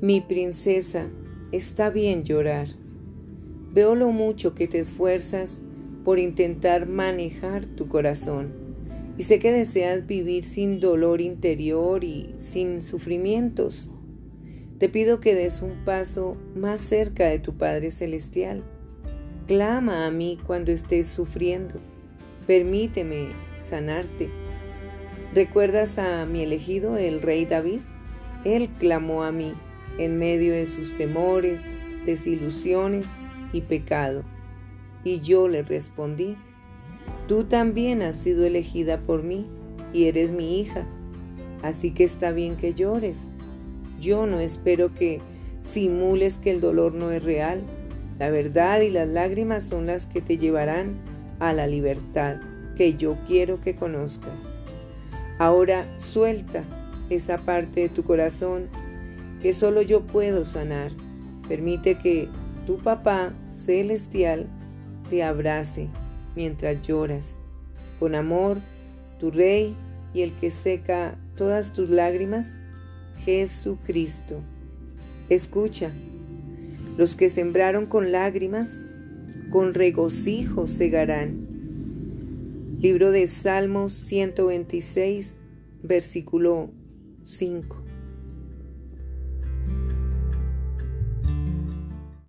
Mi princesa, está bien llorar. Veo lo mucho que te esfuerzas por intentar manejar tu corazón y sé que deseas vivir sin dolor interior y sin sufrimientos. Te pido que des un paso más cerca de tu Padre Celestial. Clama a mí cuando estés sufriendo. Permíteme sanarte. ¿Recuerdas a mi elegido, el rey David? Él clamó a mí en medio de sus temores, desilusiones y pecado. Y yo le respondí, tú también has sido elegida por mí y eres mi hija, así que está bien que llores. Yo no espero que simules que el dolor no es real. La verdad y las lágrimas son las que te llevarán a la libertad que yo quiero que conozcas. Ahora suelta esa parte de tu corazón que solo yo puedo sanar. Permite que tu papá celestial te abrace mientras lloras. Con amor, tu Rey y el que seca todas tus lágrimas, Jesucristo. Escucha, los que sembraron con lágrimas, con regocijo segarán. Libro de Salmos 126, versículo 5.